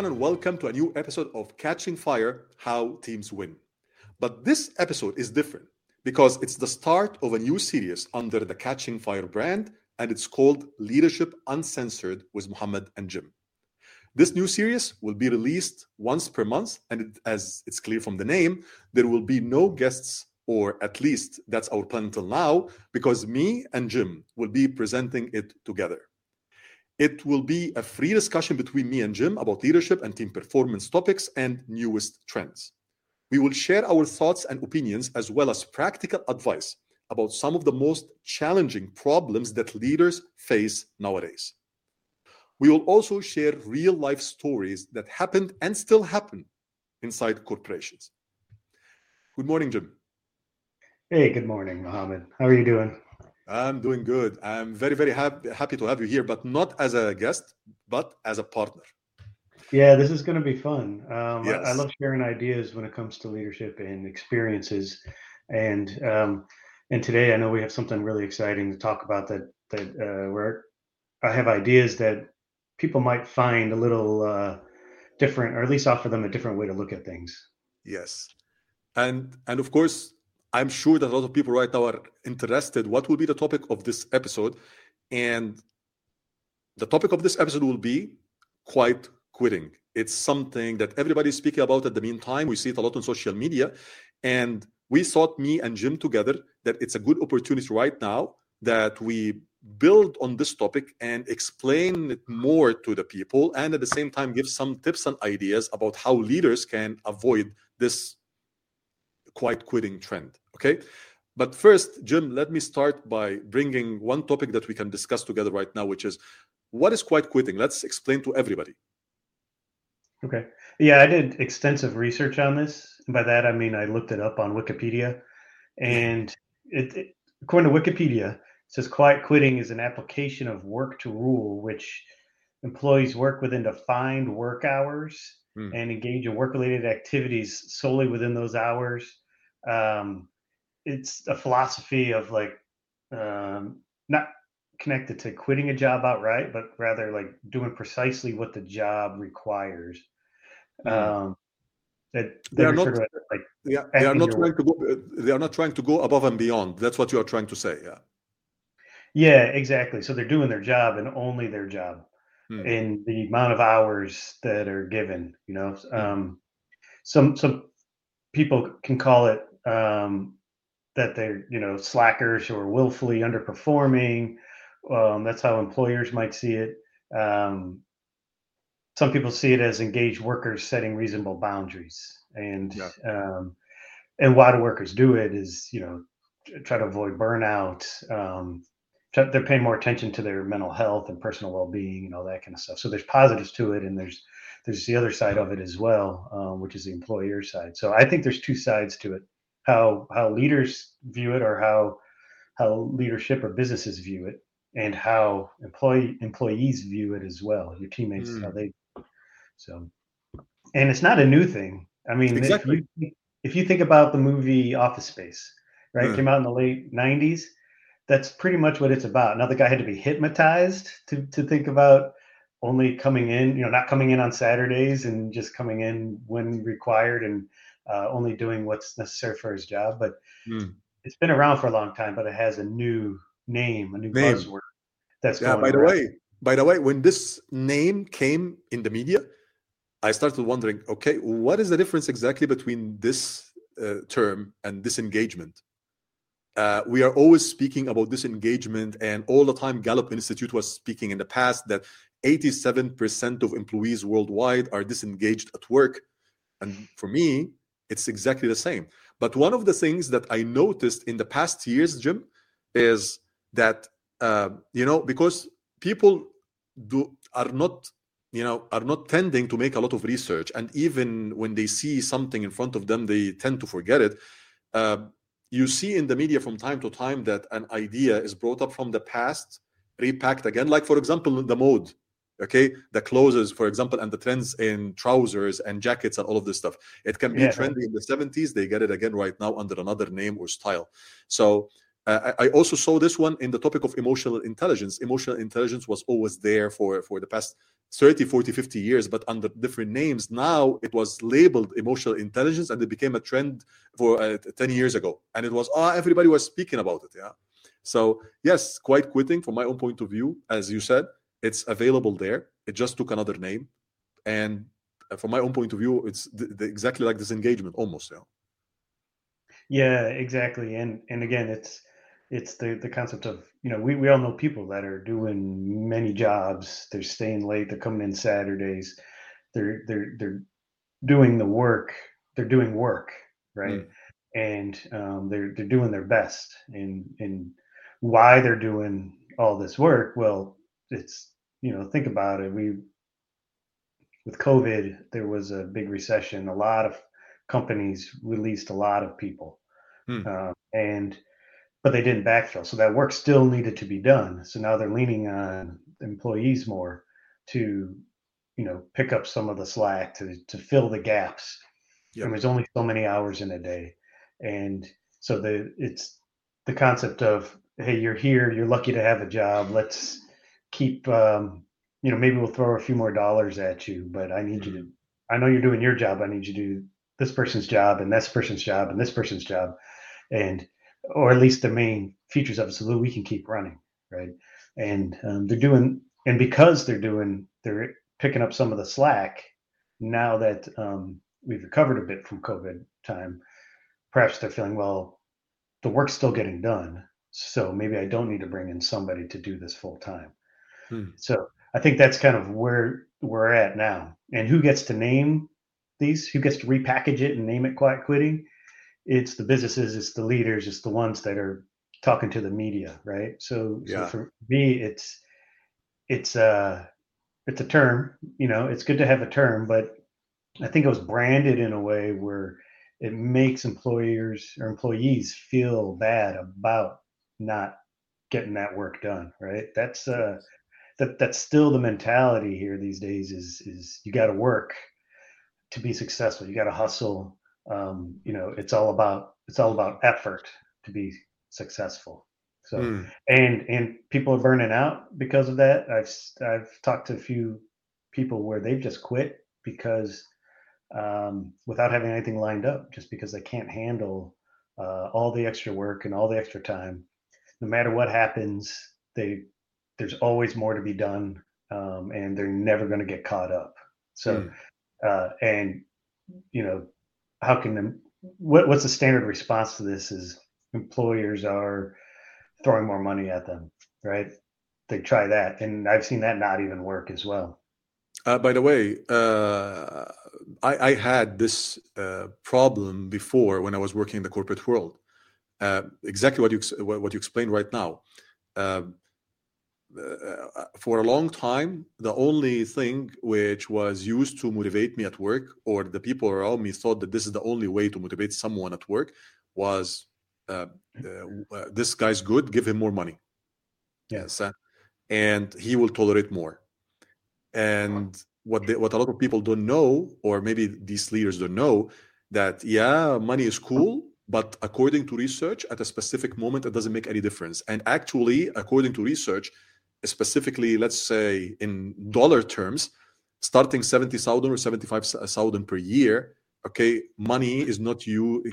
everyone, and welcome to a new episode of Catching Fire How Teams Win. But this episode is different because it's the start of a new series under the Catching Fire brand, and it's called Leadership Uncensored with Mohamed and Jim. This new series will be released once per month, and it, as it's clear from the name, there will be no guests, or at least that's our plan until now, because me and Jim will be presenting it together. It will be a free discussion between me and Jim about leadership and team performance topics and newest trends. We will share our thoughts and opinions as well as practical advice about some of the most challenging problems that leaders face nowadays. We will also share real life stories that happened and still happen inside corporations. Good morning, Jim. Hey, good morning, Mohamed. How are you doing? I'm doing good. I'm very, very happy, happy to have you here, but not as a guest, but as a partner. Yeah, this is going to be fun. Um, yes. I, I, love sharing ideas when it comes to leadership and experiences. And um, and today, I know we have something really exciting to talk about that that uh, where I have ideas that people might find a little uh, different, or at least offer them a different way to look at things. Yes, and and of course, I'm sure that a lot of people right now are interested. What will be the topic of this episode? And the topic of this episode will be quiet quitting. It's something that everybody's speaking about at the meantime. We see it a lot on social media. And we thought, me and Jim together, that it's a good opportunity right now that we build on this topic and explain it more to the people and at the same time give some tips and ideas about how leaders can avoid this quiet quitting trend. Okay. But first, Jim, let me start by bringing one topic that we can discuss together right now, which is what is quiet quitting? Let's explain to everybody. Okay. Yeah, I did extensive research on this. By that, I mean I looked it up on Wikipedia. And it, it, according to Wikipedia, it says quiet quitting is an application of work to rule, which employees work within defined work hours mm. and engage in work related activities solely within those hours um, it's a philosophy of like um, not connected to quitting a job outright, but rather like doing precisely what the job requires. Mm. Um, that they are not like yeah, they are not trying to go they are not trying to go above and beyond that's what you are trying to say yeah yeah exactly so they're doing their job and only their job hmm. in the amount of hours that are given you know hmm. um, some some people can call it um, that they're you know slackers or willfully underperforming. Um, that's how employers might see it. Um, some people see it as engaged workers setting reasonable boundaries, and yeah. um, and why do workers do it is you know try to avoid burnout. Um, they're paying more attention to their mental health and personal well-being and all that kind of stuff. So there's positives to it, and there's there's the other side of it as well, um, which is the employer side. So I think there's two sides to it how how leaders view it or how how leadership or businesses view it and how employee employees view it as well your teammates mm. how they so and it's not a new thing i mean exactly. if, you, if you think about the movie office space right mm. came out in the late 90s that's pretty much what it's about now the guy had to be hypnotized to to think about only coming in you know not coming in on saturdays and just coming in when required and uh, only doing what's necessary for his job. But mm. it's been around for a long time, but it has a new name, a new name. buzzword. That's yeah. By around. the way, by the way, when this name came in the media, I started wondering, okay, what is the difference exactly between this uh, term and disengagement? Uh, we are always speaking about disengagement, and all the time, Gallup Institute was speaking in the past that 87% of employees worldwide are disengaged at work. And for me, it's exactly the same. But one of the things that I noticed in the past years, Jim, is that uh, you know because people do are not you know are not tending to make a lot of research, and even when they see something in front of them, they tend to forget it. Uh, you see in the media from time to time that an idea is brought up from the past, repacked again. Like for example, the mode okay the clothes for example and the trends in trousers and jackets and all of this stuff it can be yeah. trendy in the 70s they get it again right now under another name or style so uh, I also saw this one in the topic of emotional intelligence. Emotional intelligence was always there for for the past 30 40 50 years but under different names now it was labeled emotional intelligence and it became a trend for uh, 10 years ago. And it was oh everybody was speaking about it yeah. So yes quite quitting from my own point of view as you said it's available there. It just took another name. And uh, from my own point of view it's th- th- exactly like disengagement almost yeah. Yeah exactly. And and again it's it's the the concept of you know we, we all know people that are doing many jobs. They're staying late. They're coming in saturdays. They're they're they're doing the work. They're doing work right? Mm. and um, they're they're doing their best. And and why they're doing all this work well it's you know think about it. We with covid there was a big recession. A lot of companies released a lot of people. Mm. uh, and but they didn't backfill. So that work still needed to be done. So now they're leaning on employees more to, you know, pick up some of the slack to to fill the gaps. Yep. And there's only so many hours in a day, and so the it's the concept of hey, you're here, you're lucky to have a job. Let's keep, um, you know, maybe we'll throw a few more dollars at you, but I need mm-hmm. you to. I know you're doing your job. I need you to do this person's job and this person's job and this person's job, and or at least the main features of it so that we can keep running right? And um, they're doing and because they're doing they're picking up some of the slack now that um, we've recovered a bit from covid time perhaps they're feeling well the work's still getting done so maybe i don't need to bring in somebody to do this full time. Hmm. so i think that's kind of where we're at now. And who gets to name these? Who gets to repackage it and name it quiet quitting it's the businesses, it's the leaders, it's the ones that are talking to the media, right? So, yeah. so for me, it's it's uh it's a term, you know, it's good to have a term, but I think it was branded in a way where it makes employers or employees feel bad about not getting that work done, right? That's uh that that's still the mentality here these days is is you got to work to be successful. You got to hustle um, you know it's all about it's all about effort to be successful so mm. and and people are burning out because of that i've i've talked to a few people where they've just quit because um, without having anything lined up just because they can't handle uh, all the extra work and all the extra time no matter what happens they there's always more to be done um, and they're never going to get caught up so mm. uh, and you know how can what, what's the standard response to this is employers are throwing more money at them right? They try that and i've seen that not even work as well. Uh, by the way uh, I, I, had this uh, problem before when i was working in the corporate world. Uh, exactly what you what you explained right now. Um, uh, for a long time, the only thing which was used to motivate me at work, or the people around me thought that this is the only way to motivate someone at work, was uh, uh, uh this guy's good, give him more money. Yes, and he will tolerate more. And what they, what a lot of people don't know, or maybe these leaders don't know, that yeah, money is cool, but according to research, at a specific moment, it doesn't make any difference. And actually, according to research, specifically, let's say in dollar terms, starting 70,000 or 75,000 per year, okay, money is not you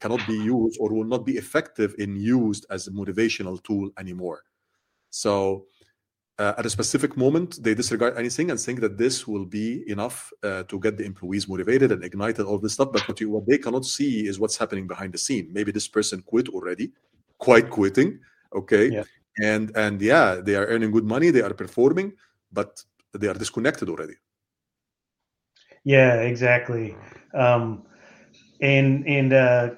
cannot be used or will not be effective in used as a motivational tool anymore. So uh, at a specific moment, they disregard anything and think that this will be enough uh, to get the employees motivated and ignited, all this stuff. But what, you, what they cannot see is what's happening behind the scene. Maybe this person quit already, quite quitting, okay, yeah and and yeah they are earning good money they are performing but they are disconnected already yeah exactly um and and uh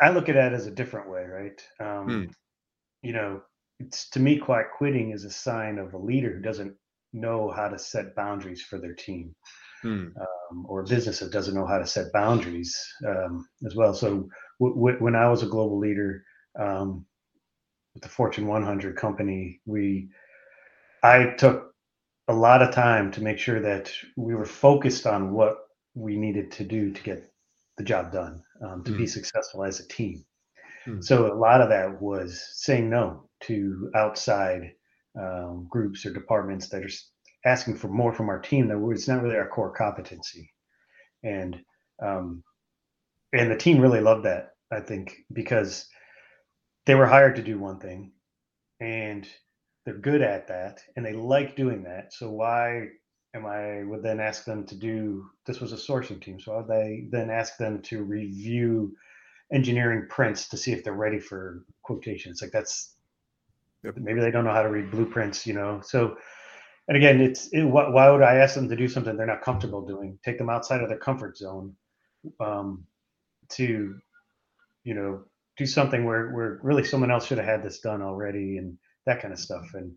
i look at that as a different way right um hmm. you know it's to me quiet quitting is a sign of a leader who doesn't know how to set boundaries for their team hmm. um, or a business that doesn't know how to set boundaries um, as well so w- w- when i was a global leader um, the Fortune 100 company, we I took a lot of time to make sure that we were focused on what we needed to do to get the job done, um, to mm. be successful as a team. Mm. So a lot of that was saying no to outside um, groups or departments that are asking for more from our team that was not really our core competency, and um, and the team really loved that. I think because they were hired to do one thing, and they're good at that, and they like doing that. So why am I would then ask them to do? This was a sourcing team, so I would they then ask them to review engineering prints to see if they're ready for quotations. Like that's yep. maybe they don't know how to read blueprints, you know. So, and again, it's it, why would I ask them to do something they're not comfortable doing? Take them outside of their comfort zone um, to, you know, do something where where really someone else should have had this done already and that kind of stuff. And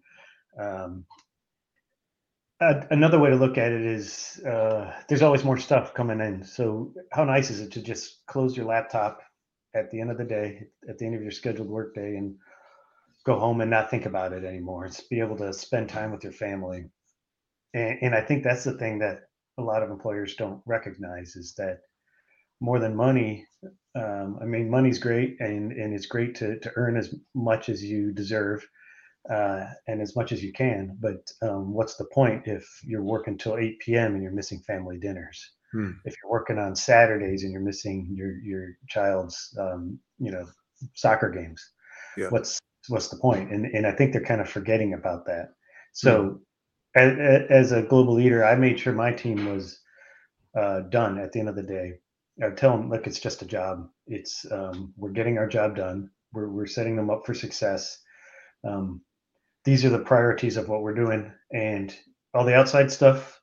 um, another way to look at it is uh, there's always more stuff coming in. So how nice is it to just close your laptop at the end of the day, at the end of your scheduled workday, and go home and not think about it anymore. It's be able to spend time with your family. And, and I think that's the thing that a lot of employers don't recognize is that more than money, um, I mean, money's great and, and it's great to, to earn as much as you deserve uh, and as much as you can. But um, what's the point if you're working till 8 p.m. and you're missing family dinners? Hmm. If you're working on Saturdays and you're missing your your child's um, you know soccer games, yeah. what's what's the point? And and I think they're kind of forgetting about that. So hmm. as, as, a global leader, I made sure my team was uh, done at the end of the day. Tell them, look, it's just a job. It's um, we're getting our job done. We're we're setting them up for success. Um, these are the priorities of what we're doing, and all the outside stuff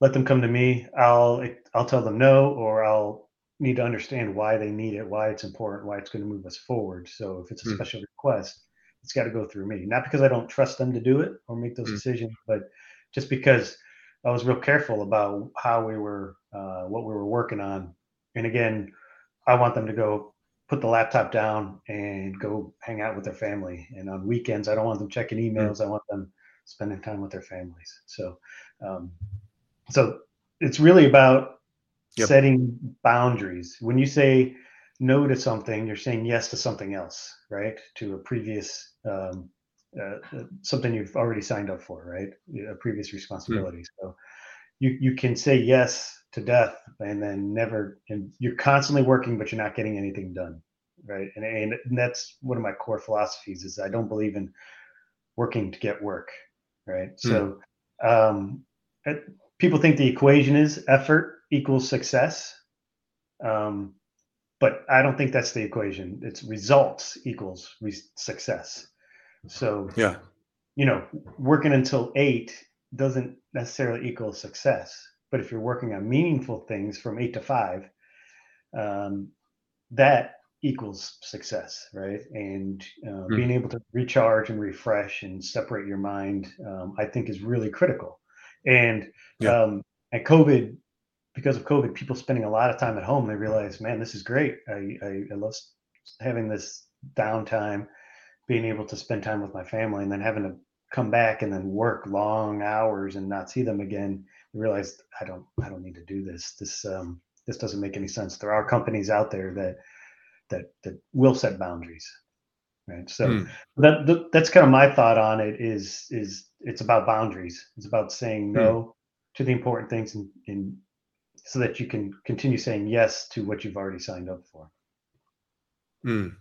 let them come to me. I'll I'll tell them no, or I'll need to understand why they need it, why it's important, why it's going to move us forward. So if it's a mm. special request, it's got to go through me. Not because I don't trust them to do it or make those mm. decisions, but just because I was real careful about how we were, uh, what we were working on. And again, I want them to go put the laptop down and go hang out with their family. And on weekends, I don't want them checking mm. emails. I want them spending time with their families. So um, so it's really about yep. setting boundaries. When you say no to something, you're saying yes to something else, right? To a previous um, uh, uh something you've already signed up for, right? A previous responsibility. Mm. So you you can say yes to death and then never and you're constantly working but you're not getting anything done right and, and, that's one of my core philosophies is i don't believe in working to get work right mm. so um people think the equation is effort equals success. Um, but I don't think that's the equation. It's results equals re- success. So, yeah, you know, working until eight doesn't necessarily equal success. But if you're working on meaningful things from eight to five, um, that equals success, right? And uh, mm. being able to recharge and refresh and separate your mind, um, I think, is really critical. And yeah. um, and COVID, because of COVID, people spending a lot of time at home, they realize, man, this is great. I, I, I love having this downtime, being able to spend time with my family, and then having to come back and then work long hours and not see them again. I realized I don't I don't need to do this. This um, this doesn't make any sense. There are companies out there that that that will set boundaries right so mm. that, that's kind of my thought on it is is it's about boundaries it's about saying no mm. to the important things and, and so that you can continue saying yes to what you've already signed up for mm.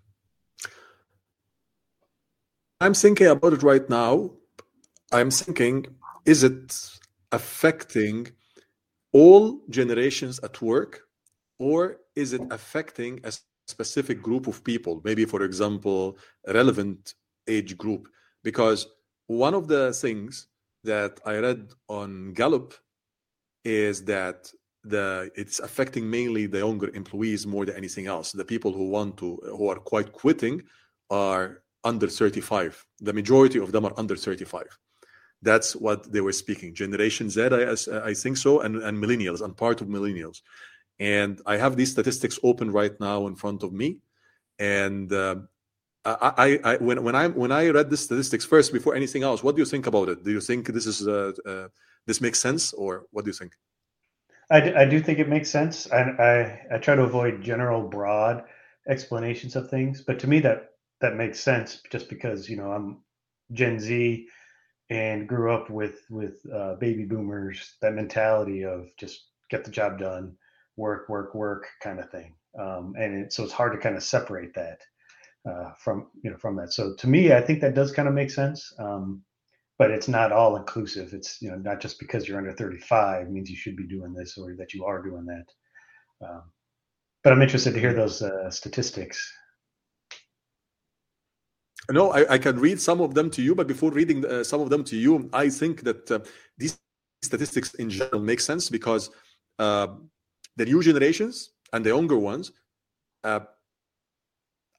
I'm thinking about it right now i'm thinking is it affecting all generations at work or is it affecting a specific group of people, maybe, for example, a relevant age group. Because one of the things that I read on Gallup is that the it's affecting mainly the younger employees more than anything else. The people who want to who are quite quitting are under 35. The majority of them are under 35. That's what they were speaking. Generation Z, I, I think so, and, and millennials, and part of millennials. And I have these statistics open right now in front of me. And uh, I, I, when, when I when I read the statistics first before anything else, what do you think about it? Do you think this is uh, uh, this makes sense, or what do you think? I do think it makes sense. I, I I try to avoid general broad explanations of things, but to me that that makes sense just because you know I'm Gen Z, and grew up with with uh, baby boomers that mentality of just get the job done work work work kind of thing. Um, and it, so it's hard to kind of separate that uh, from you know from that. So to me i think that does kind of make sense um, but it's not all inclusive. It's you know not just because you're under 35 means you should be doing this or that you are doing that. Um, but i'm interested to hear those uh, statistics no, I, I, can read some of them to you, but before reading uh, some of them to you, I think that uh, these statistics in general make sense because uh, the new generations and the younger ones uh,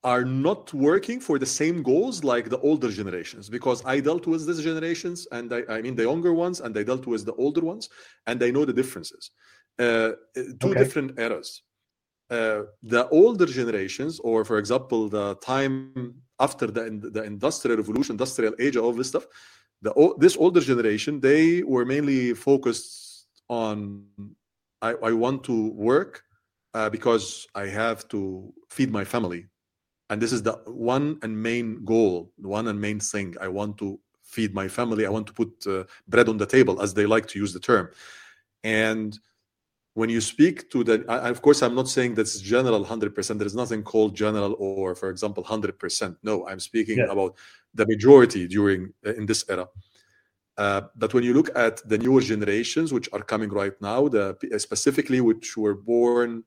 are not working for the same goals like the older generations because I dealt with these generations and I, I mean the younger ones and I dealt with the older ones and I know the differences. Uh, two okay. different eras. Uh, the older generations, or for example, the time after the, the industrial revolution, industrial age, all this stuff, the this older generation, they were mainly focused on I, I want to work uh, because I have to feed my family. And this is the one and main goal, one and main thing. I want to feed my family. I want to put uh, bread on the table, as they like to use the term. And when you speak to the I, of course i'm not saying that's general 100% there is nothing called general or for example 100% no i'm speaking yeah. about the majority during uh, in this era. Uh, but when you look at the newer generations which are coming right now the specifically which were born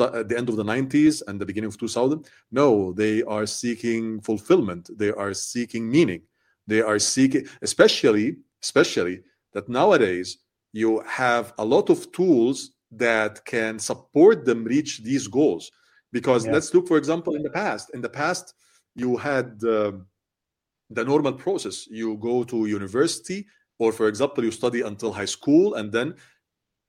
at the end of the 90s and the beginning of 2000 no they are seeking fulfillment. They are seeking meaning. They are seeking especially especially that nowadays you have a lot of tools that can support them reach these goals. Because yeah. let's look for example in the past. In the past you had uh, the normal process. You go to university or for example you study until high school and then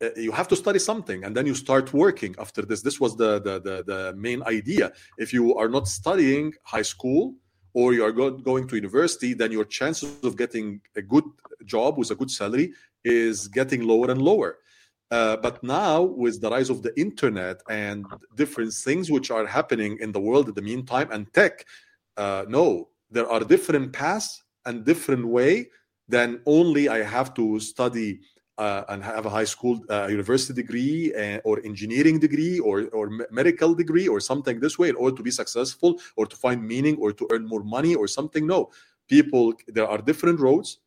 uh, you have to study something and then you start working after this. This was the, the the, the main idea. If you are not studying high school or you are go- going to university then your chances of getting a good job with a good salary is getting lower and lower uh, but now, with the rise of the internet and different things which are happening in the world in the meantime, and tech, uh, no, there are different paths and different way than only I have to study uh, and have a high school, uh, university degree, uh, or engineering degree, or or medical degree, or something this way, in order to be successful, or to find meaning, or to earn more money, or something. No, people, there are different roads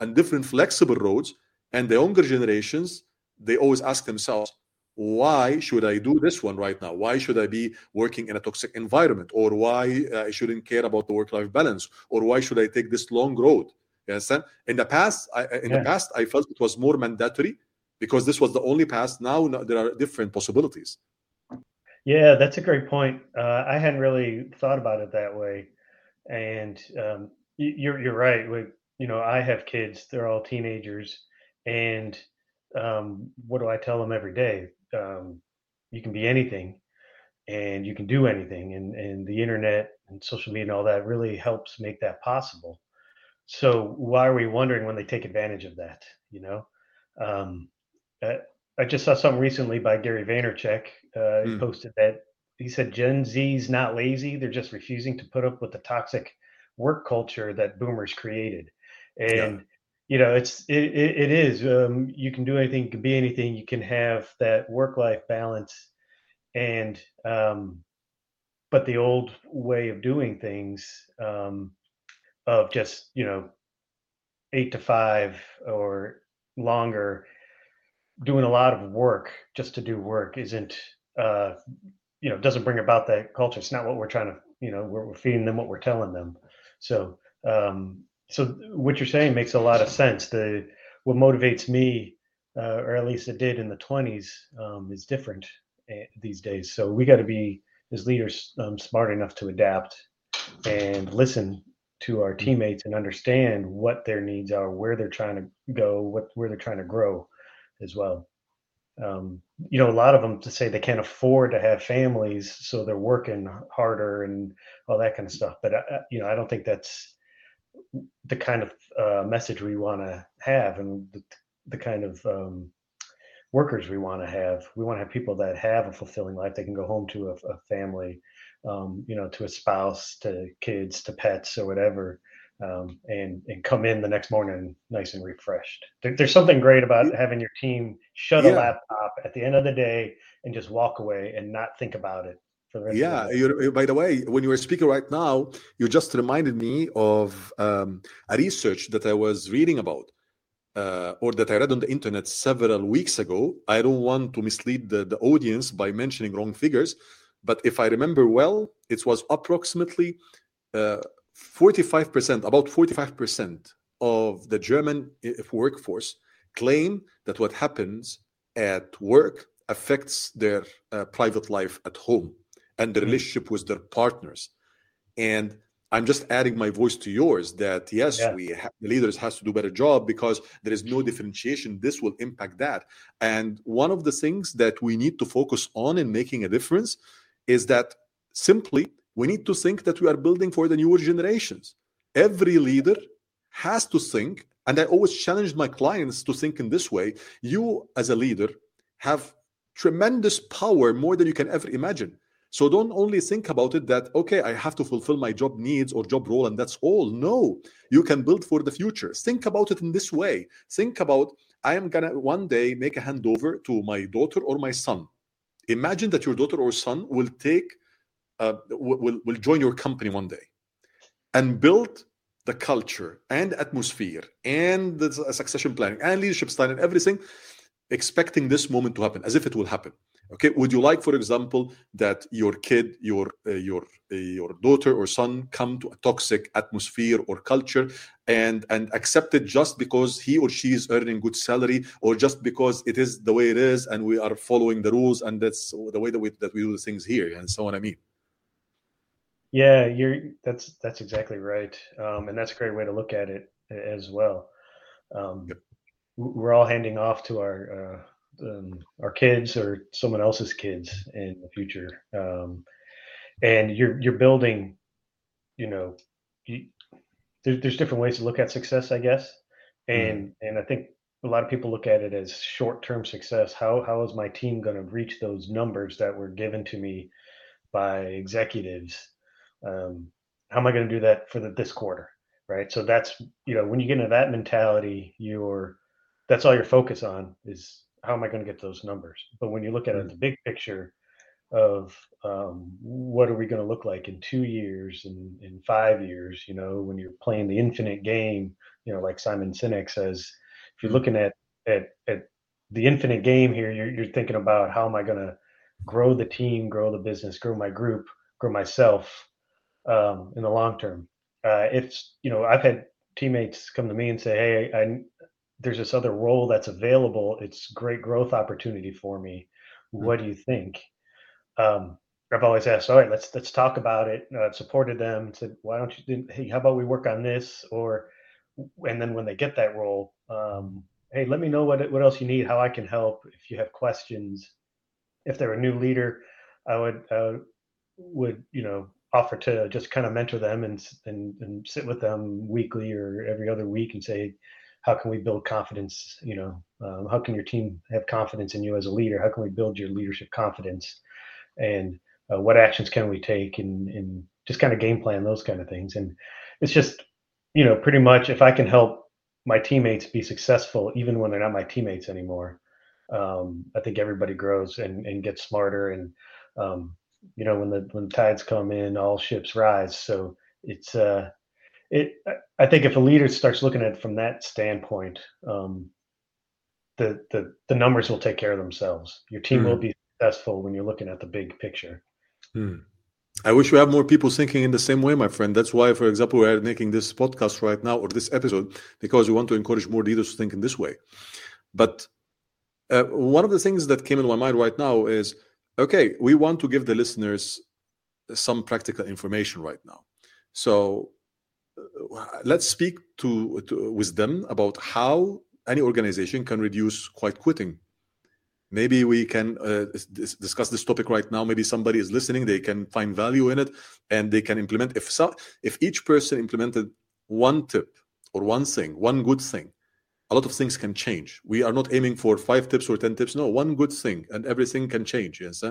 and different flexible roads, and the younger generations they always ask themselves, why should I do this one right now? Why should I be working in a toxic environment? Or why uh, I shouldn't care about the work-life balance? Or why should I take this long road? You understand? In the past, I, in yeah. the past, I felt it was more mandatory because this was the only path. Now, there are different possibilities. Yeah, that's a great point. Uh, I hadn't really thought about it that way, and um, you're you're right. We, you know, I have kids; they're all teenagers, and um, what do I tell them every day? Um, you can be anything and you can do anything and, and the internet and social media and all that really helps make that possible. So why are we wondering when they take advantage of that? You know, um, uh, I just saw something recently by Gary Vaynerchuk. Uh, he mm. posted that he said Gen Z's not lazy; they're just refusing to put up with the toxic work culture that boomers created. And you know it's it, it, is um, you can do anything you can be anything you can have that work life balance. And um, but the old way of doing things um, of just you know eight to five or longer doing a lot of work just to do work isn't uh, you know doesn't bring about that culture. It's not what we're trying to you know we're, we're feeding them what we're telling them. So um, so what you're saying makes a lot of sense. The what motivates me, uh, or at least it did in the 20s, um, is different uh, these days. So we got to be as leaders um, smart enough to adapt and listen to our teammates and understand what their needs are, where they're trying to go, what where they're trying to grow, as well. Um, you know, a lot of them to say they can't afford to have families, so they're working harder and all that kind of stuff. But uh, uh you know, I don't think that's the kind of uh, message we want to have and the, the kind of um, workers we want to have. We want to have people that have a fulfilling life. They can go home to a, a family, um, you know, to a spouse, to kids, to pets, or whatever. um, and and come in the next morning nice and refreshed. There, there's something great about having your team shut yeah. a laptop at the end of the day and just walk away and not think about it. Yeah, by the way, when you were speaking right now, you just reminded me of um, a research that I was reading about. Uh, or that I read on the internet several weeks ago. I don't want to mislead the, the audience by mentioning wrong figures, but if I remember well, it was approximately uh, 45%, about 45% of the German workforce claim that what happens at work affects their uh, private life at home and the hmm. relationship with their partners. And I'm just adding my voice to yours that yes, yeah. we ha- the leaders has to do better job because there is no differentiation. This will impact that. And one of the things that we need to focus on in making a difference is that simply we need to think that we are building for the newer generations. Every leader has to think, and I always challenge my clients to think in this way you, as a leader, have tremendous power more than you can ever imagine. So don't only think about it that, okay, I have to fulfill my job needs or job role and that's all. No, you can build for the future. Think about it in this way. Think about, I am going to one day make a handover to my daughter or my son. Imagine that your daughter or son will take uh, will, will join your company one day and build the culture and atmosphere and the succession planning and leadership style and everything expecting this moment to happen as if it will happen okay would you like for example that your kid your uh, your uh, your daughter or son come to a toxic atmosphere or culture and and accept it just because he or she is earning good salary or just because it is the way it is and we are following the rules and that's the way that we that we do the things here and so on i mean yeah, you're that's that's exactly right, um, and that's a great way to look at it as well. Um, yep. We're all handing off to our uh, um, our kids or someone else's kids in the future, um, and you're you're building. You know, you, there, there's different ways to look at success, I guess, and mm. and I think a lot of people look at it as short term success. How how is my team going to reach those numbers that were given to me by executives? um, how am I going to do that for the, this quarter? Right. So that's, you know, when you get into that mentality, you're, that's all you're focus on is how am I going to get those numbers? But when you look at it, the big picture of um, what are we going to look like in two years and in five years, you know, when you're playing the infinite game, you know, like Simon Sinek says, if you're looking at, at, at the infinite game here, you're, you're thinking about how am I going to grow the team, grow the business, grow my group, grow myself, um, in the long term. Uh, if you know, I've had teammates come to me and say, "Hey, I, there's this other role that's available. It's great growth opportunity for me. Hmm. What do you think?" Um, I've always asked, "All right, let's let's talk about it." Uh, I've supported them. Said, "Why don't you? Hey, how about we work on this?" Or, and then when they get that role, um, hey, let me know what what else you need, how I can help. If you have questions, if they're a new leader, I would uh, would you know offer to just kind of mentor them and, and and sit with them weekly or every other week and say how can we build confidence you know um, how can your team have confidence in you as a leader? How can we build your leadership confidence? And uh, what actions can we take and, and just kind of game plan those kind of things. And it's just you know pretty much if i can help my teammates be successful even when they're not my teammates anymore um, i think everybody grows and, and gets smarter. And um, you know when the when tides come in all ships rise. So it's uh it i think if a leader starts looking at it from that standpoint um the the the numbers will take care of themselves your team mm. will be successful when you're looking at the big picture mm. I wish we have more people thinking in the same way, my friend. That's why, for example, we are making this podcast right now or this episode because we want to encourage more leaders to think in this way. But uh, one of the things that came in my mind right now is Okay, we want to give the listeners some practical information right now. So let's speak to, to, with them about how any organization can reduce quiet quitting. Maybe we can uh, discuss this topic right now. Maybe somebody is listening; they can find value in it, and they can implement. If so, if each person implemented one tip or one thing, one good thing, a lot of things can change. We are not aiming for five tips or ten tips. No, one good thing, and everything can change. Yes.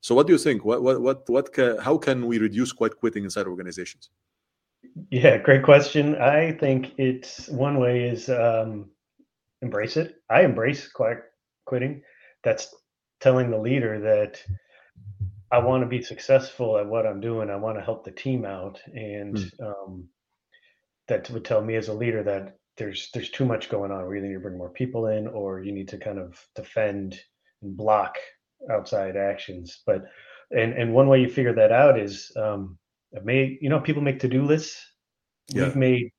So, what do you think? What, what, what, what? Ca- how can we reduce quiet quitting inside organizations? Yeah, great question. I think it's one way is um, embrace it. I embrace quiet quitting. That's telling the leader that I want to be successful at what I'm doing. I want to help the team out, and mm. um, that would tell me as a leader that there's there's too much going on. We either need to bring more people in, or you need to kind of defend and block outside actions. But and and one way you figure that out is um, I've made you know people make to do lists. Yeah. We've made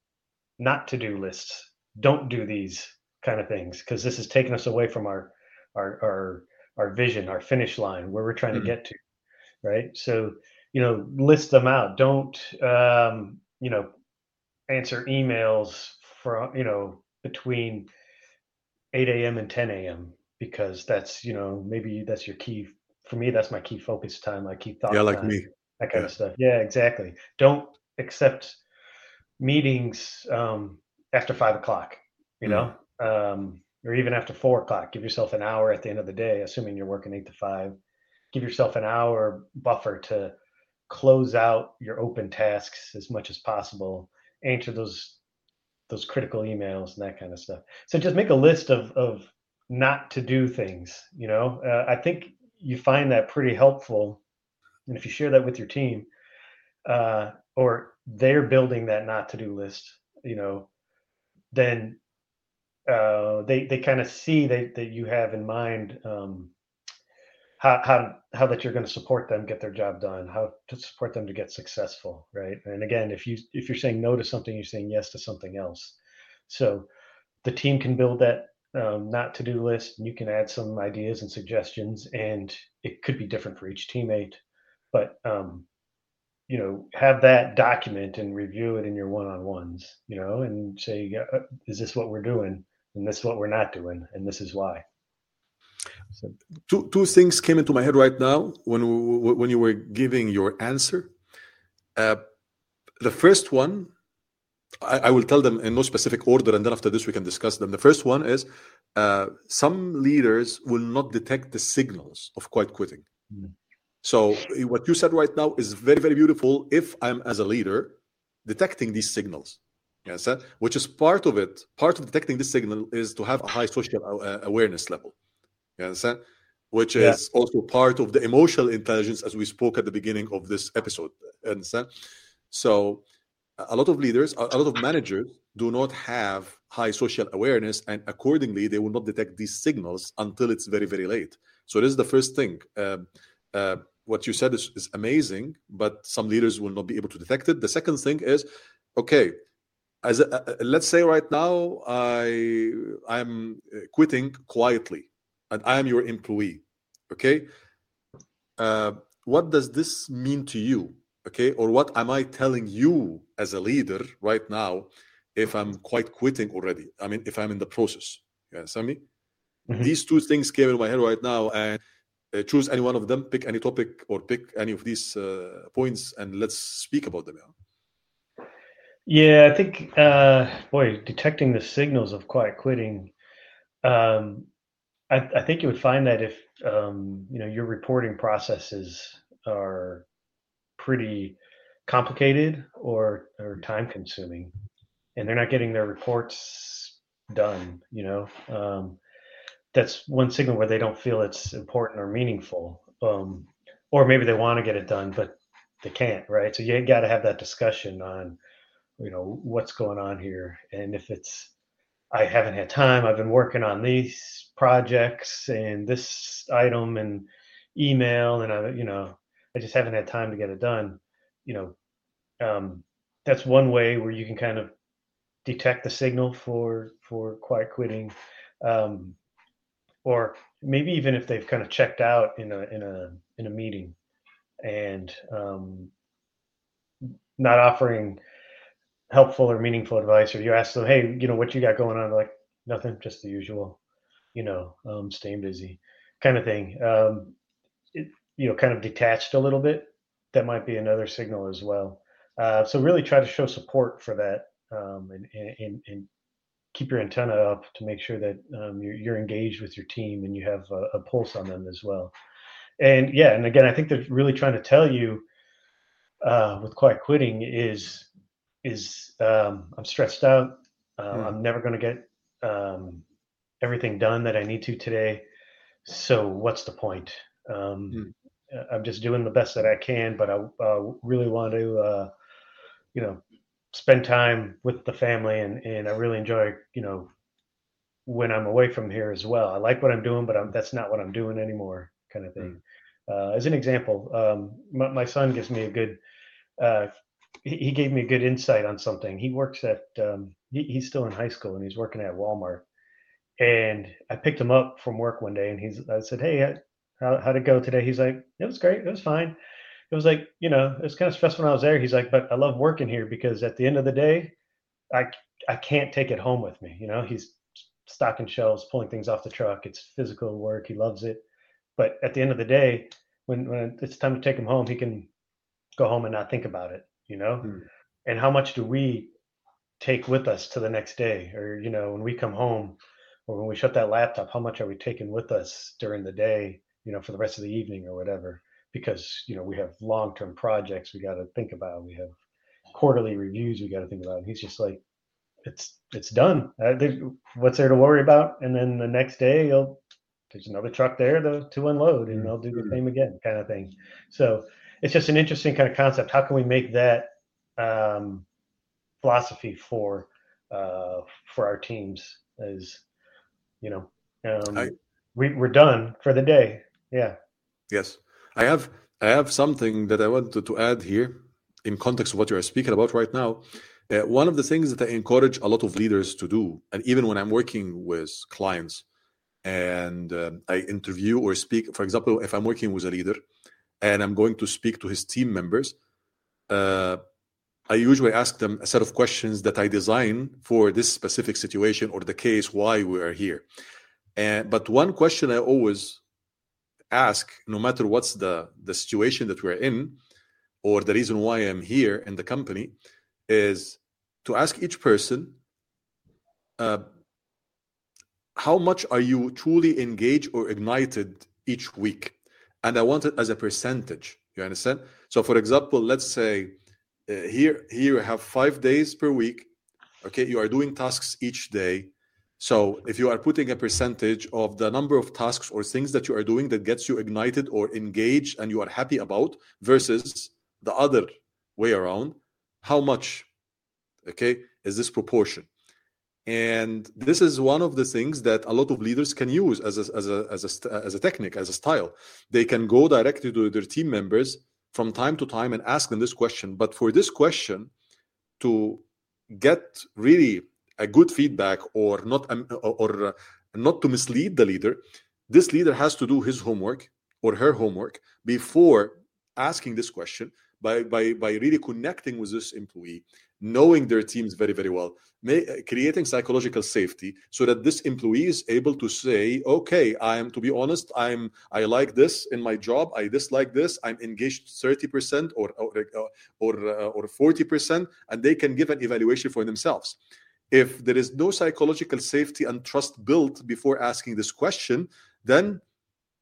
not to do lists. Don't do these kind of things because this is taking us away from our our our our vision, our finish line, where we're trying mm-hmm. to get to. Right. So you know, list them out. Don't um, you know answer emails for you know between 8 a.m. and 10 a.m. because that's you know maybe that's your key. For me, that's my key focus time. My key thought. Yeah, like time, me. That kind yeah. of stuff. Yeah, exactly. Don't accept meetings um, after five o'clock. You mm. know, um, or even after four o'clock. Give yourself an hour at the end of the day, assuming you're working eight to five. Give yourself an hour buffer to close out your open tasks as much as possible. Answer those those critical emails and that kind of stuff. So just make a list of of not to do things. You know, uh, I think you find that pretty helpful, and if you share that with your team, uh, or they're building that not to do list, you know, then uh, they they kind of see that that you have in mind um, how how how that you're going to support them get their job done, how to support them to get successful, right? And again, if you if you're saying no to something, you're saying yes to something else. So the team can build that um, not to do list, and you can add some ideas and suggestions, and it could be different for each teammate, but um, you know have that document and review it in your one-on-ones you know and say uh, is this what we're doing and this is what we're not doing, and this is why. So. Two two things came into my head right now when when you were giving your answer. Uh, the first one, I, I, will tell them in no specific order, and then after this we can discuss them. The first one is uh, some leaders will not detect the signals of quiet quitting. Mm. So what you said right now is very very beautiful. If I'm as a leader detecting these signals, Yes, which is part of it. Part of detecting this signal is to have a high social uh, awareness level. Yes, which is yeah. also part of the emotional intelligence, as we spoke at the beginning of this episode. Understand? So, a lot of leaders, a lot of managers do not have high social awareness, and accordingly, they will not detect these signals until it's very, very late. So, this is the first thing. Uh, uh, what you said is, is amazing, but some leaders will not be able to detect it. The second thing is, okay, as a, uh, let's say right now i i'm quitting quietly and i am your employee okay uh, what does this mean to you okay or what am i telling you as a leader right now if i'm quite quitting already i mean if i'm in the process yeah Sami? Mm-hmm. these two things came in my head right now and uh, choose any one of them pick any topic or pick any of these uh, points and let's speak about them yeah yeah, I think, uh, boy, detecting the signals of quiet quitting. Um, I, I think you would find that if um, you know your reporting processes are pretty complicated or or time consuming, and they're not getting their reports done. You know, um, that's one signal where they don't feel it's important or meaningful, um, or maybe they want to get it done but they can't. Right. So you got to have that discussion on you know what's going on here and if it's i haven't had time i've been working on these projects and this item and email and i you know i just haven't had time to get it done you know um, that's one way where you can kind of detect the signal for for quiet quitting um, or maybe even if they've kind of checked out in a in a in a meeting and um, not offering helpful or meaningful advice, or you ask them, "Hey, you know, what you got going on?" They're like, "Nothing, just the usual, you know, um, staying busy, kind of thing." Um, it, you know, kind of detached a little bit. That might be another signal as well. Uh, so really try to show support for that, um, and, and, and keep your antenna up to make sure that um, you're, you're, engaged with your team and you have a, a, pulse on them as well. And yeah, and again, I think they're really trying to tell you uh, with quiet quitting is is um, I'm stressed out. Uh, mm. I'm never going to get um, everything done that I need to today. So what's the point? Um, mm. I'm just doing the best that I can, but I uh, really want to, uh, you know, spend time with the family, and and I really enjoy, you know, when I'm away from here as well. I like what I'm doing, but I'm, that's not what I'm doing anymore, kind of thing. Mm. Uh, as an example, um, my, my, son gives me a good. Uh, he, he, gave me a good insight on something. He works at. Um, he, he's still in high school and he's working at Walmart. And I picked him up from work one day, and he's. I said, "Hey, how how'd it go today?" He's like, "It was great. It was fine." It was like, you know, it was kind of stressful when I was there. He's like, "But I love working here because at the end of the day, I I can't take it home with me." You know, he's stocking shelves, pulling things off the truck. It's physical work. He loves it. But at the end of the day, when, when it's time to take him home, he can go home and not think about it, you know? Hmm. And how much do we take with us to the next day? Or, you know, when we come home or when we shut that laptop, how much are we taking with us during the day, you know, for the rest of the evening or whatever? Because, you know, we have long term projects we got to think about. We have quarterly reviews we got to think about. And he's just like, it's it's done. Uh, what's there to worry about? And then the next day, you'll there's another truck there to, to unload, and they'll do the same again, kind of thing. So it's just an interesting kind of concept. How can we make that um, philosophy for uh, for our teams? As you know, um, I, we we're done for the day. Yeah. Yes, I have I have something that I wanted to add here in context of what you are speaking about right now uh, one of the things that I encourage a lot of leaders to do, and even when I'm working with clients and uh, I interview or speak, for example, if I'm working with a leader and I'm going to speak to his team members, uh, I usually ask them a set of questions that I design for this specific situation or the case why we are here. And but one question I always ask, no matter what's the the situation that we're in, or the reason why I'm here in the company, is to ask each person uh, how much are you truly engaged or ignited each week? And i want it as a percentage you understand? So for example let's say uh, here here you have five days per week okay? You are doing tasks each day so if you are putting a percentage of the number of tasks or things that you are doing that gets you ignited or engaged and you are happy about versus the other way around how much okay is this proportion? And this is one of the things that a lot of leaders can use as a, as a, as a, as a technique as a style. They can go directly to their team members from time to time and ask them this question. But for this question to get really a good feedback or not um, or uh, not to mislead the leader this leader has to do his homework or her homework before asking this question by by by really connecting with this employee knowing their teams very very well may, creating psychological safety so that this employee is able to say okay i am to be honest i'm i like this in my job i dislike this i'm engaged 30% or or or, uh, or 40% and they can give an evaluation for themselves if there is no psychological safety and trust built before asking this question then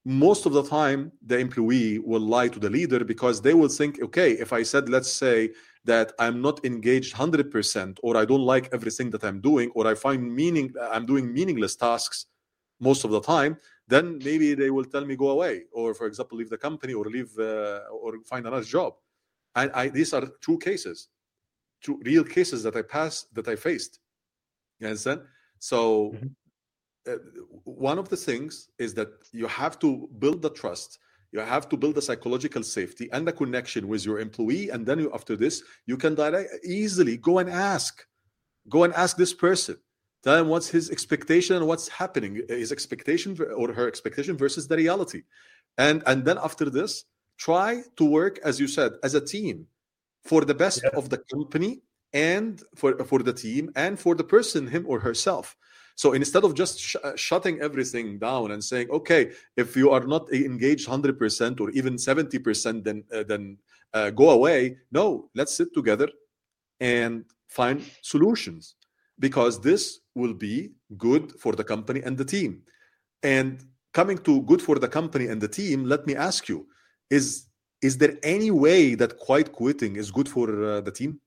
most of the time the employee will lie to the leader because they will think okay if i said let's say that i'm not engaged 100% or i don't like everything that i'm doing or i find meaning i'm doing meaningless tasks most of the time then maybe they will tell me go away or for example leave the company or leave uh, or find another job. And I, these are true cases true real cases that i passed that i faced you understand so mm-hmm. uh, one of the things is that you have to build the trust you have to build a psychological safety and a connection with your employee and then you, after this you can direct, easily go and ask go and ask this person tell him what's his expectation and what's happening his expectation or her expectation versus the reality. And and then after this try to work as you said as a team for the best yeah. of the company and for for the team and for the person him or herself so instead of just sh- uh, shutting everything down and saying, okay, if you are not engaged 100% or even 70%, then uh, then uh, go away. No, let's sit together and find solutions because this will be good for the company and the team. And coming to good for the company and the team, let me ask you: is is there any way that quiet quitting is good for uh, the team?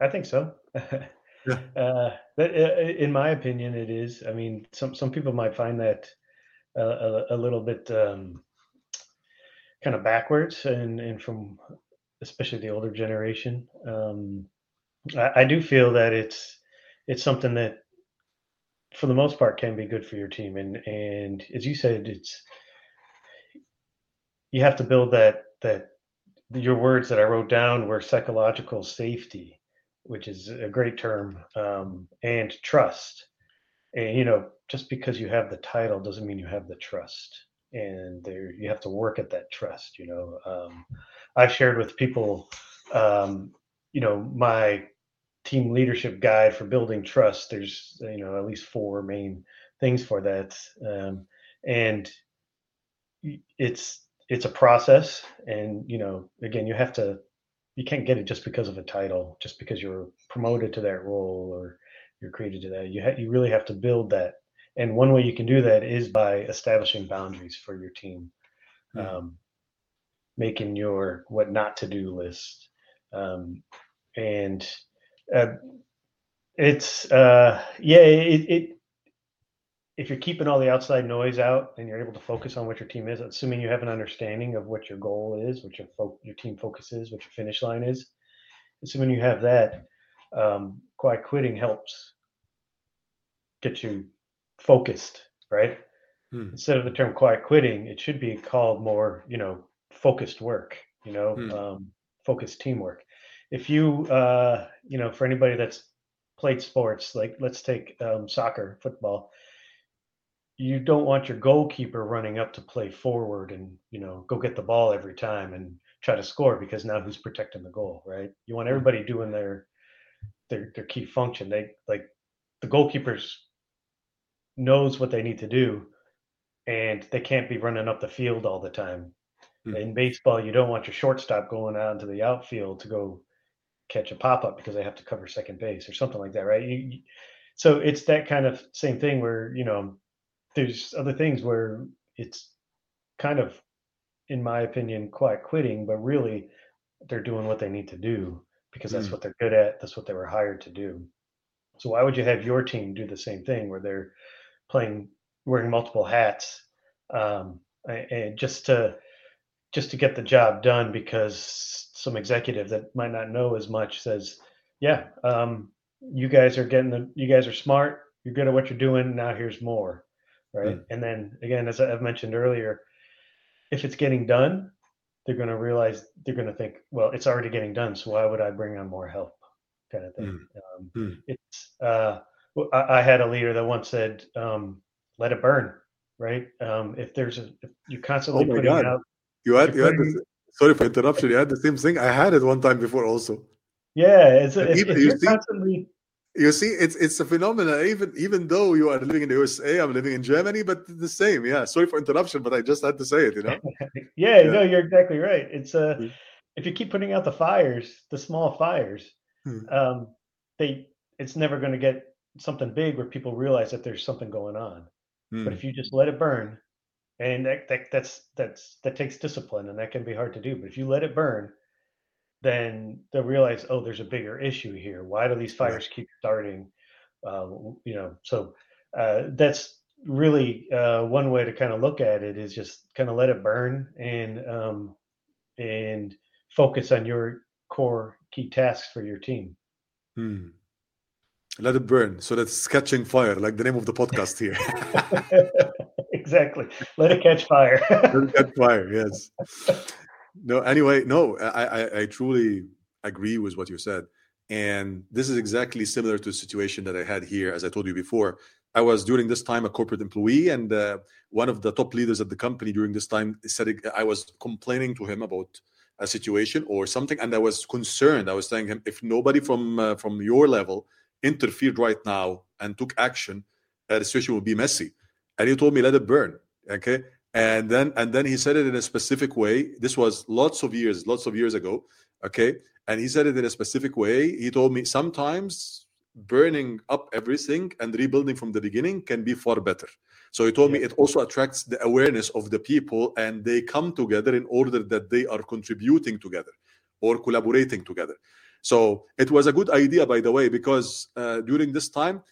I think so. yeah. uh, uh, in my opinion, it is. I mean, some some people might find that uh, a, a, little bit um, kind of backwards, and and from especially the older generation. Um, I, I do feel that it's it's something that, for the most part, can be good for your team, and and as you said, it's you have to build that that your words that I wrote down were psychological safety, which is a great term, um, and trust. And you know, just because you have the title doesn't mean you have the trust, and there you have to work at that trust. You know, um, I've shared with people, um, you know, my team leadership guide for building trust. There's you know at least four main things for that, um, and it's it's a process and you know again you have to you can't get it just because of a title just because you're promoted to that role or you're created to that you ha- you really have to build that and one way you can do that is by establishing boundaries for your team mm-hmm. um, making your what not to do list um, and uh, it's uh, yeah it, it if you're keeping all the outside noise out and you're able to focus on what your team is, assuming you have an understanding of what your goal is, what your fo- your team focus is, what your finish line is, assuming you have that, um, quiet quitting helps get you focused, right? Hmm. Instead of the term quiet quitting, it should be called more, you know, focused work, you know, hmm. um, focused teamwork. If you, uh, you know, for anybody that's played sports, like let's take um, soccer, football you don't want your goalkeeper running up to play forward and you know go get the ball every time and try to score because now who's protecting the goal right? You want everybody doing their their their key function. They like the goalkeepers knows what they need to do and they can't be running up the field all the time. Mm-hmm. in baseball you don't want your shortstop going out into the outfield to go catch a pop-up because they have to cover second base or something like that right? You, so it's that kind of same thing where you know there's other things where it's kind of, in my opinion, quiet quitting, but really they're doing what they need to do because that's mm. what they're good at. That's what they were hired to do. So why would you have your team do the same thing where they're playing, wearing multiple hats, um, and just to just to get the job done because some executive that might not know as much says, "Yeah, um, you guys are getting the, you guys are smart. You're good at what you're doing. Now here's more." Right? Mm. And then again, as I've mentioned earlier, if it's getting done, they're going to realize they're going to think, well, it's already getting done, so why would I bring on more help? Kind of thing. Mm. Um, mm. It's uh, I, I, had a leader that once said, um, "Let it burn." Right? Um, if there's a, if you constantly oh putting God. out, you had you had the, sorry for interruption. You had the same thing. I had it one time before also. Yeah, it's, if, if you're see, constantly you see, it's it's a phenomenon. Even even though you are living in the USA, I'm living in Germany, but the same. Yeah. Sorry for interruption, but I just had to say it. You know. yeah, yeah, No, you're exactly right. It's uh, mm-hmm. if you keep putting out the fires, the small fires, hmm. um, they it's never going to get something big where people realize that there's something going on. Hmm. But if you just let it burn, and that, that that's that's that takes discipline, and that can be hard to do. But if you let it burn, then they'll realize, oh, there's a bigger issue here. Why do these fires keep starting? Uh, you know, so uh, that's really uh, one way to kind of look at it is just kind of let it burn and um, and focus on your core key tasks for your team. Hmm. Let it burn. So that's catching fire, like the name of the podcast here. exactly. Let it catch fire. Let it catch fire. Yes no anyway no I, I, I truly agree with what you said. And this is exactly similar to the situation that i had here as i told you before. I was during this time a corporate employee and uh, one of the top leaders at the company during this time said i was complaining to him about a situation or something and i was concerned. I was telling him if nobody from uh, from your level interfered right now and took action uh, the situation would be messy. And he told me let it burn okay and then and then he said it in a specific way. This was lots of years lots of years ago okay? And he said it in a specific way. He told me sometimes burning up everything and rebuilding from the beginning can be far better. So he told yeah. me it also attracts the awareness of the people and they come together in order that they are contributing together or collaborating together. So it was a good idea, by the way, because uh, during this time,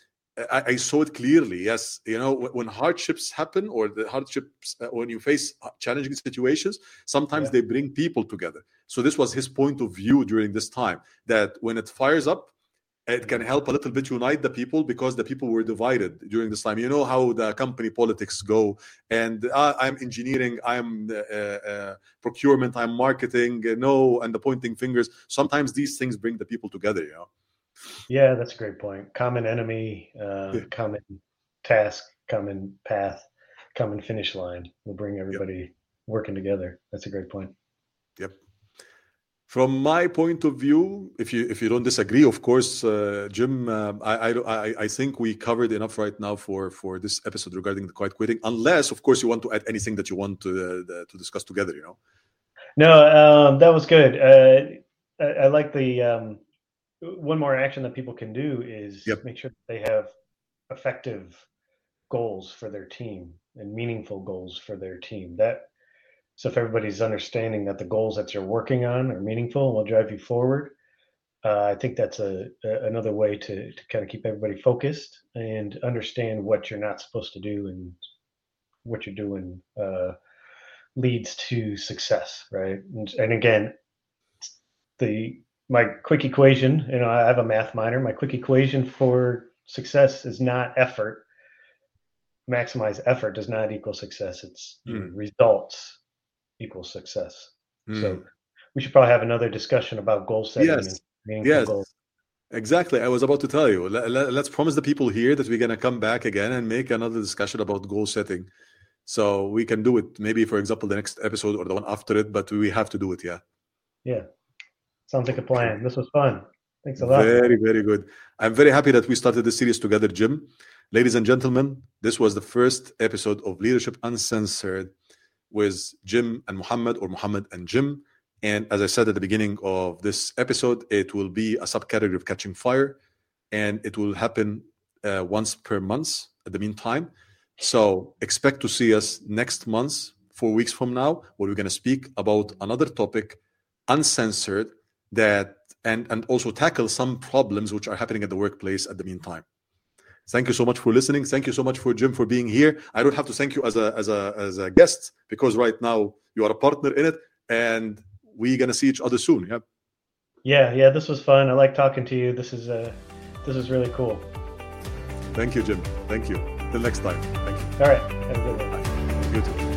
I, I, saw it clearly. Yes, you know, when hardships happen or the hardships, uh, when you face challenging situations, sometimes yeah. they bring people together. So this was his point of view during this time that when it fires up, it can help a little bit unite the people because the people were divided during this time. You know how the company politics go, and uh, I'm engineering, I'm uh, uh, procurement, I'm marketing, uh, no, and the pointing fingers. Sometimes these things bring the people together. You know. Yeah, that's a great point. Common enemy, uh, yeah. common task, common path, common finish line will bring everybody yep. working together. That's a great point. Yep. From my point of view, if you if you don't disagree, of course, uh, Jim, uh, I, I I think we covered enough right now for for this episode regarding the quiet quitting. Unless, of course, you want to add anything that you want to uh, to discuss together. You know. No, um, that was good. Uh, I, I, like the um, one more action that people can do is yep. make sure they have effective goals for their team and meaningful goals for their team. That so if everybody's understanding that the goals that you're working on are meaningful and will drive you forward, uh, I think that's a, a, another way to, to kind of keep everybody focused and understand what you're not supposed to do and what you're doing uh, leads to success, right? And, and again, the my quick equation, you know, I have a math minor. My quick equation for success is not effort. Maximize effort does not equal success. It's mm. results equal success. Mm. So we should probably have another discussion about goal setting. Yes. yes. Goals. Exactly. I was about to tell you. Let, us let, promise the people here that we're going to come back again and make another discussion about goal setting. So we can do it maybe, for example, the next episode or the one after it, but we have to do it. Yeah. Yeah. Sounds like a plan. This was fun. Thanks a lot. Very, very good. I'm very happy that we started this series together, Jim. Ladies and gentlemen, this was the first episode of Leadership Uncensored with Jim and Mohamed or Mohamed and Jim. And as I said at the beginning of this episode, it will be a subcategory of Catching Fire and it will happen uh, once per month at the meantime. So expect to see us next month, four weeks from now, where we're going to speak about another topic, uncensored, that and and also tackle some problems which are happening at the workplace at the meantime. Thank you so much for listening. Thank you so much for Jim for being here. I don't have to thank you as a as a as a guest because right now you are a partner in it, and we're gonna see each other soon. Yeah. Yeah, yeah. This was fun. I like talking to you. This is uh, this is really cool. Thank you, Jim. Thank you. Till next time. Thank you. All right. Have a good one. Bye. You too.